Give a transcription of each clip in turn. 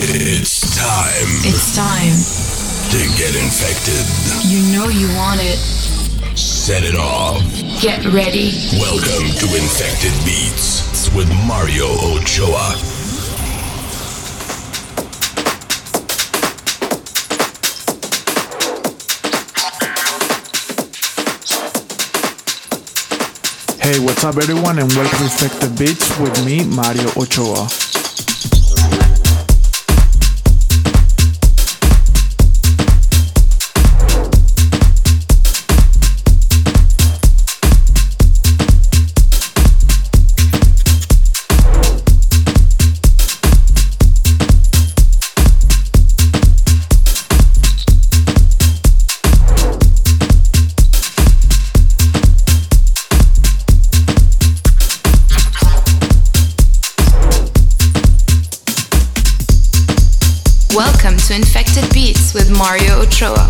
It's time. It's time to get infected. You know you want it. Set it off. Get ready. Welcome to Infected Beats with Mario Ochoa. Hey, what's up, everyone, and welcome to Infected Beats with me, Mario Ochoa. Mario Ochoa.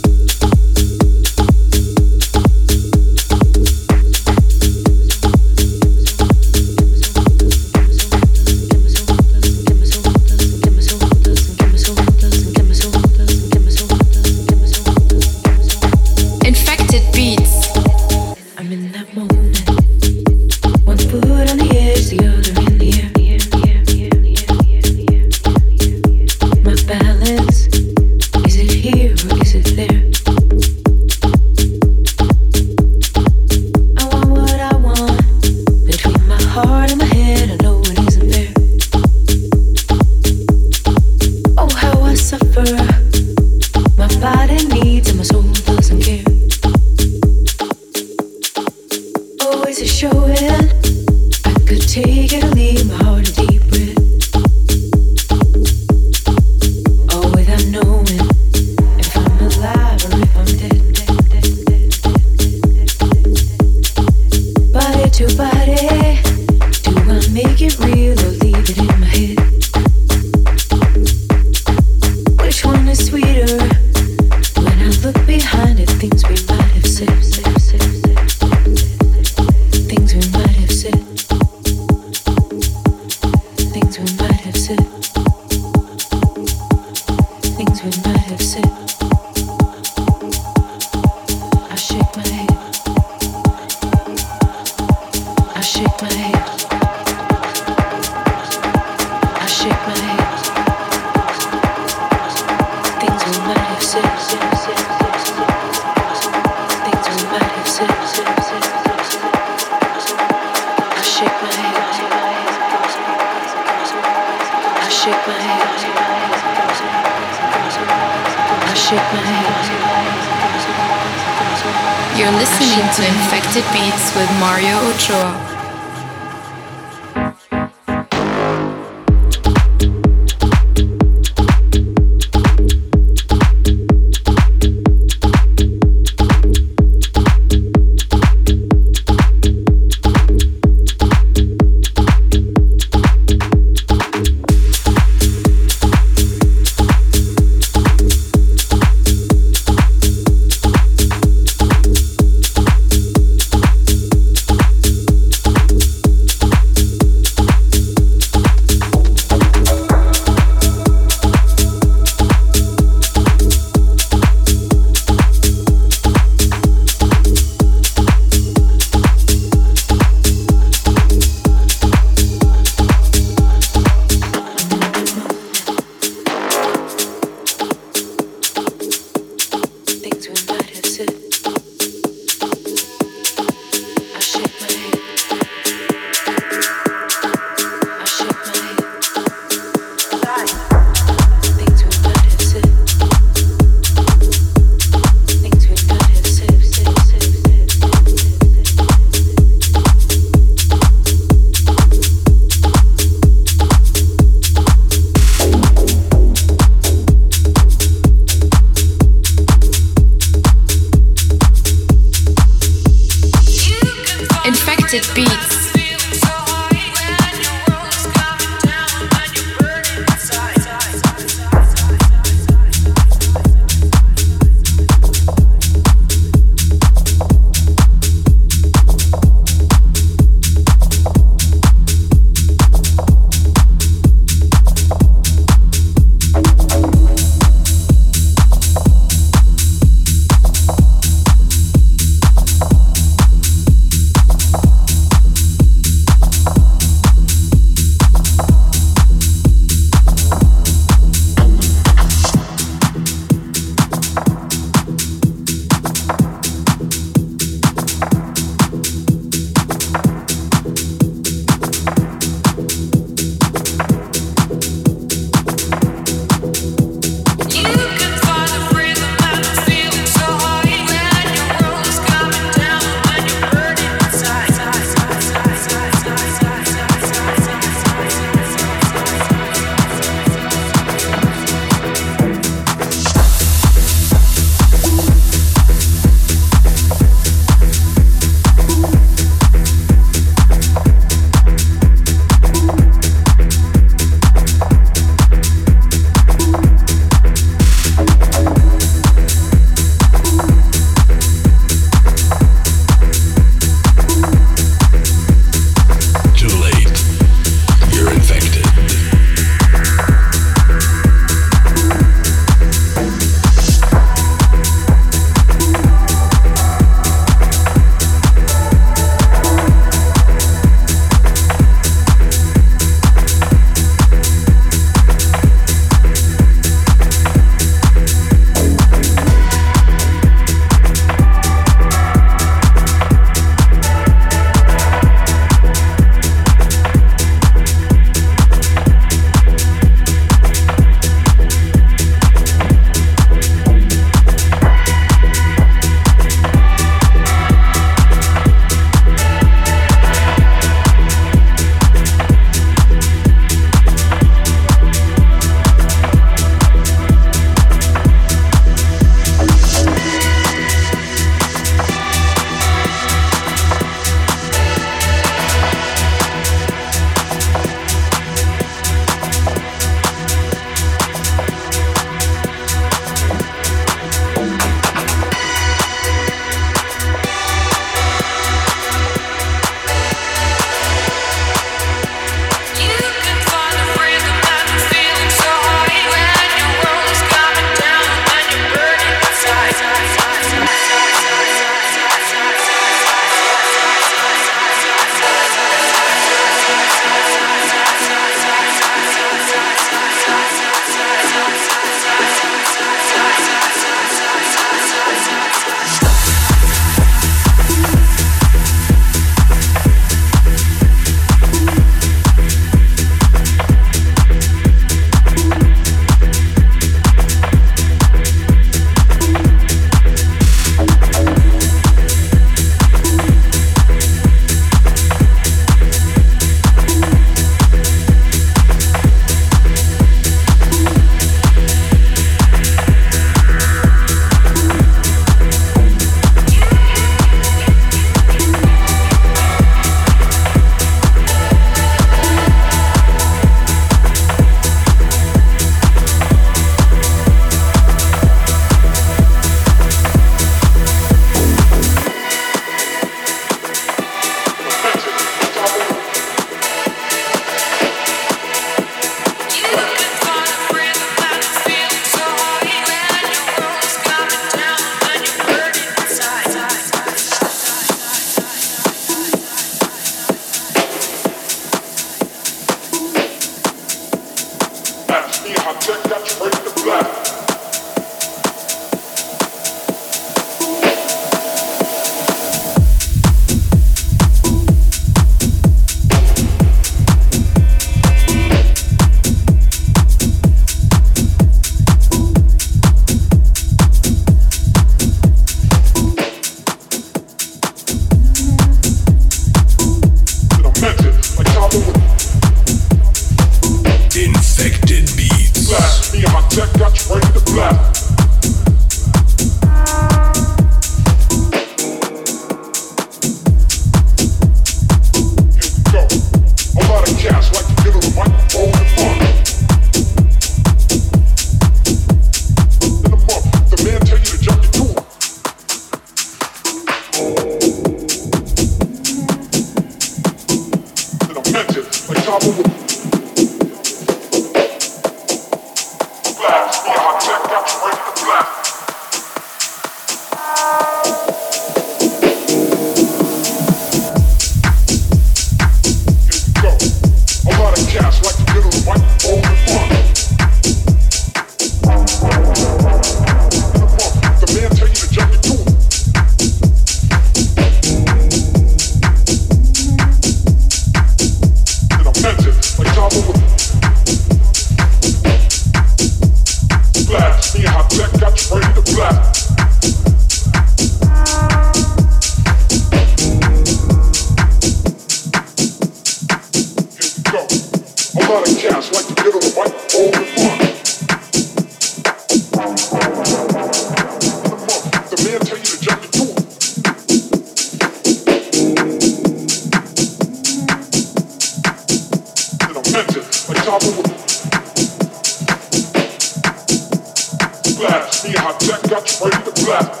trap.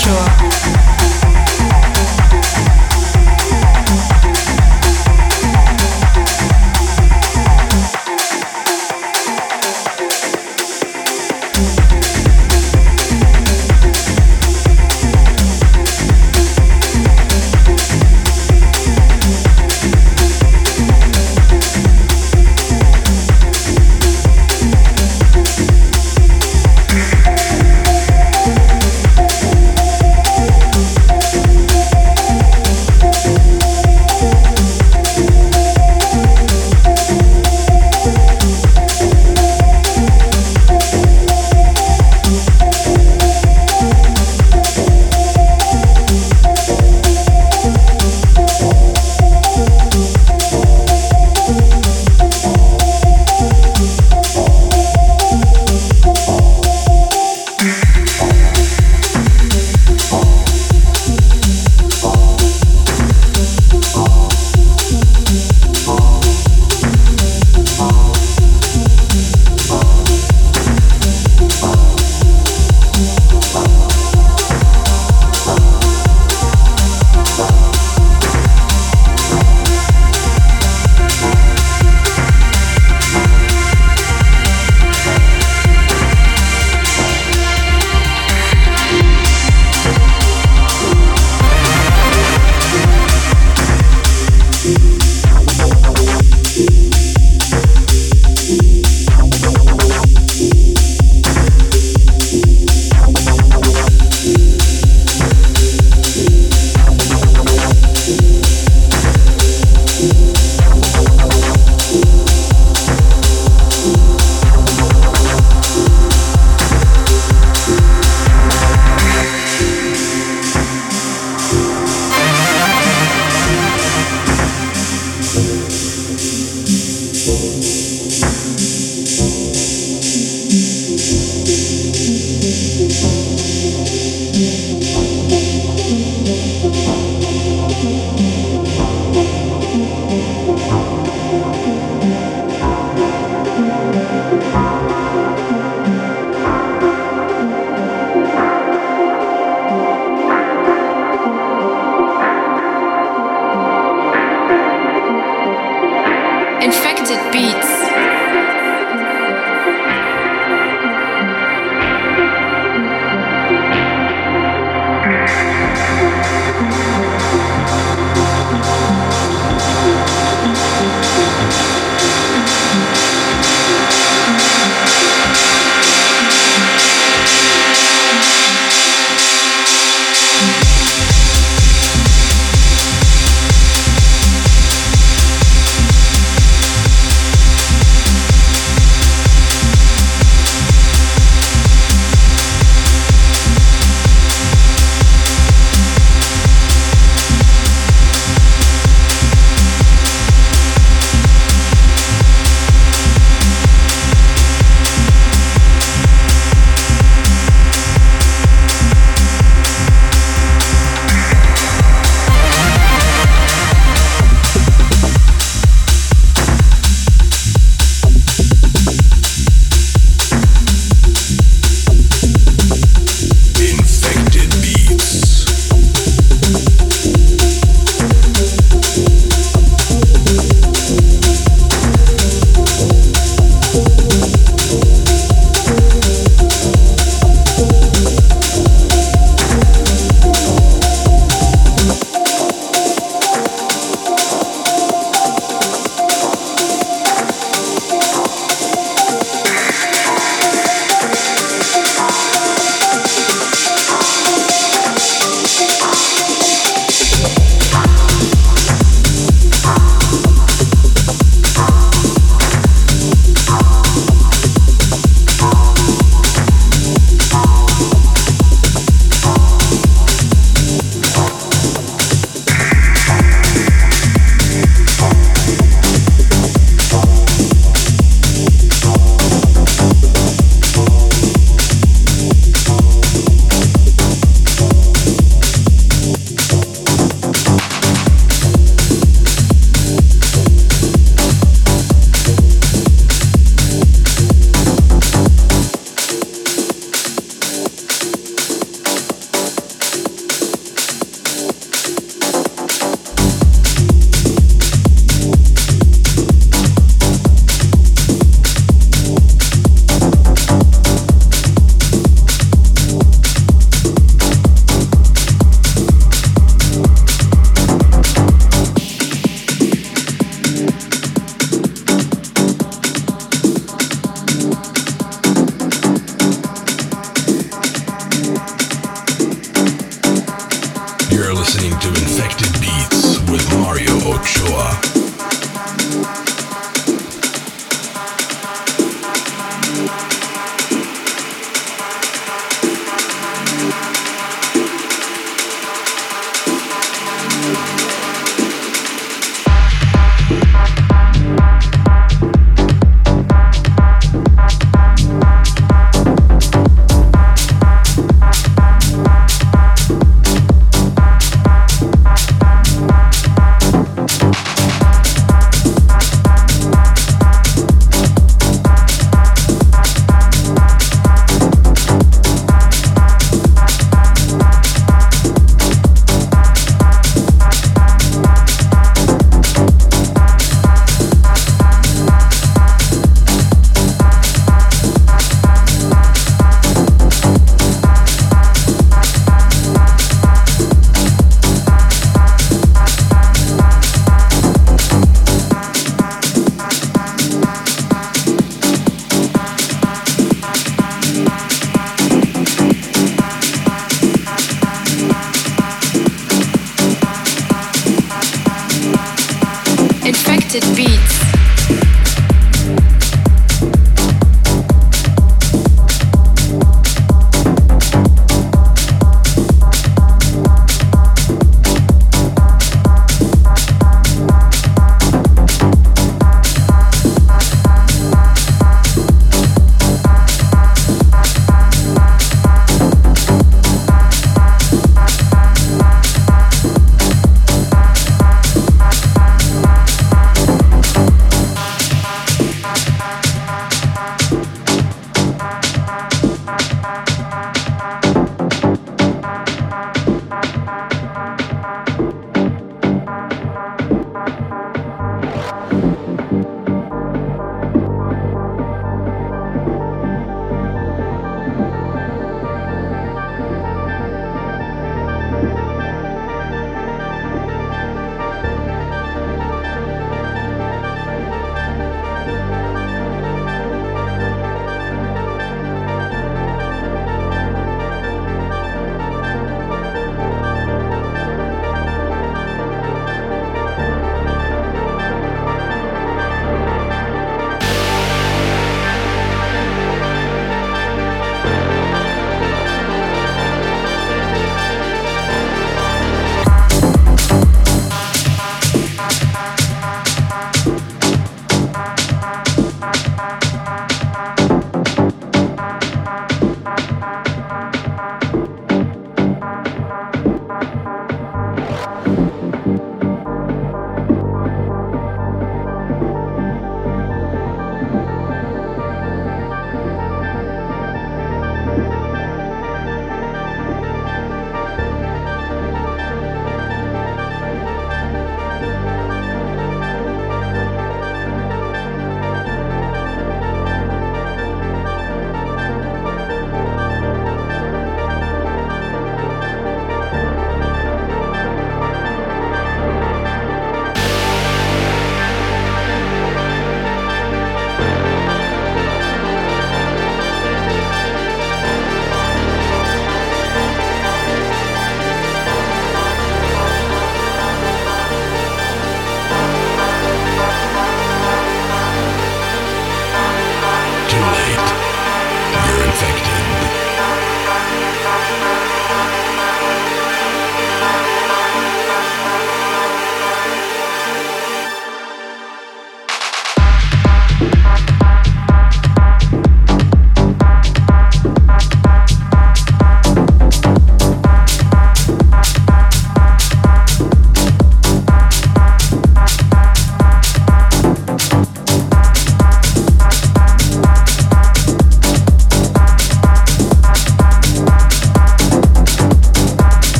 sure.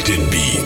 Infected Beats.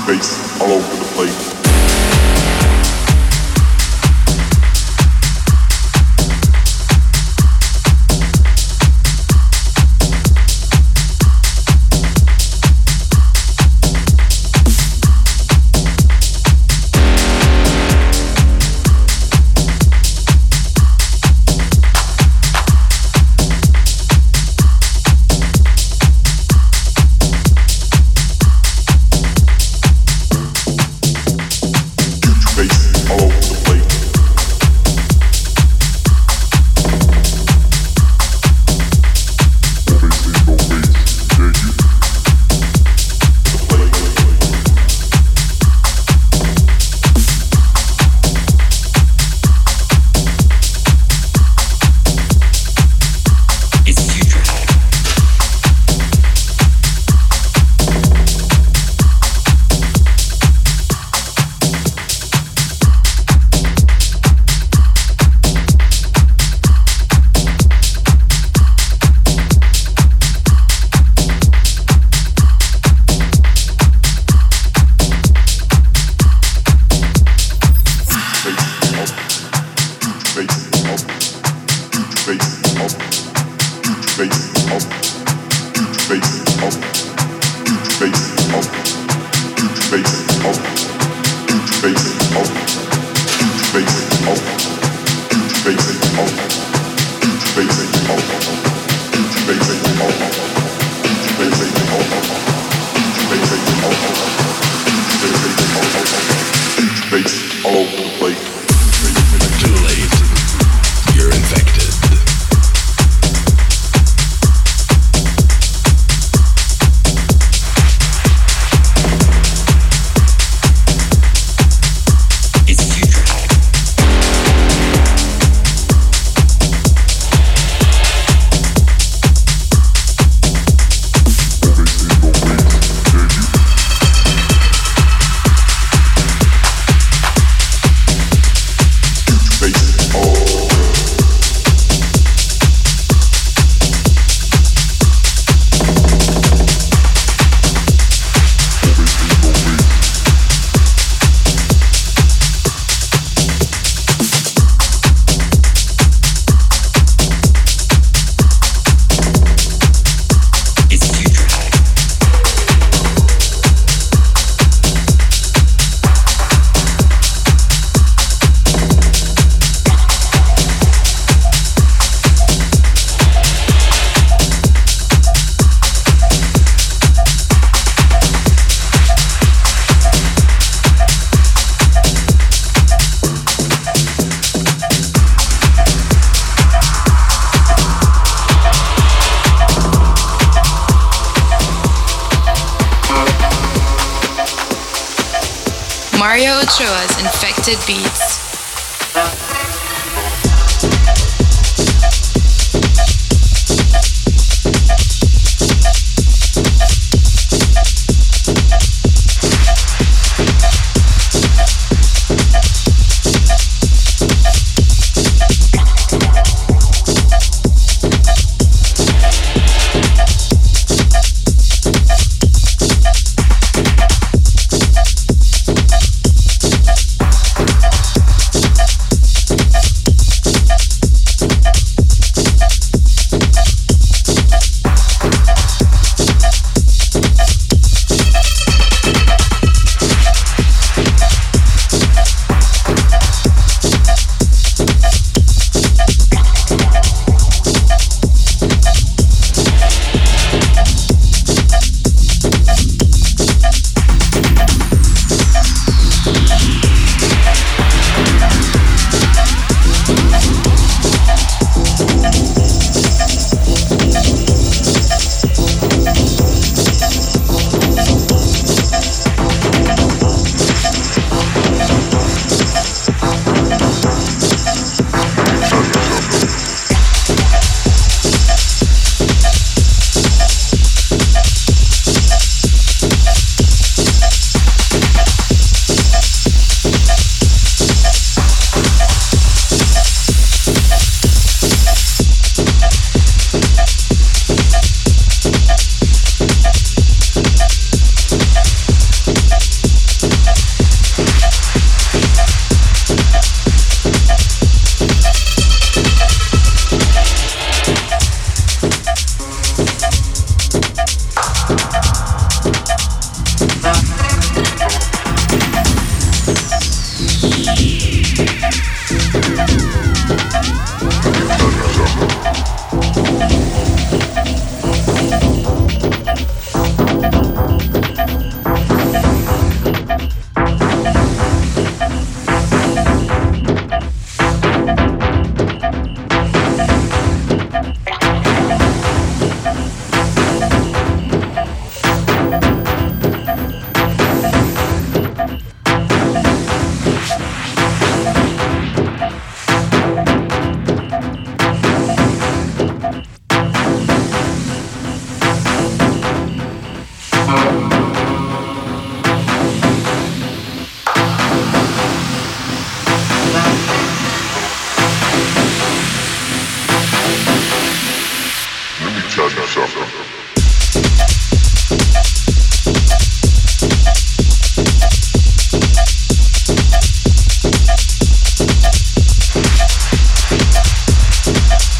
bass all over the place.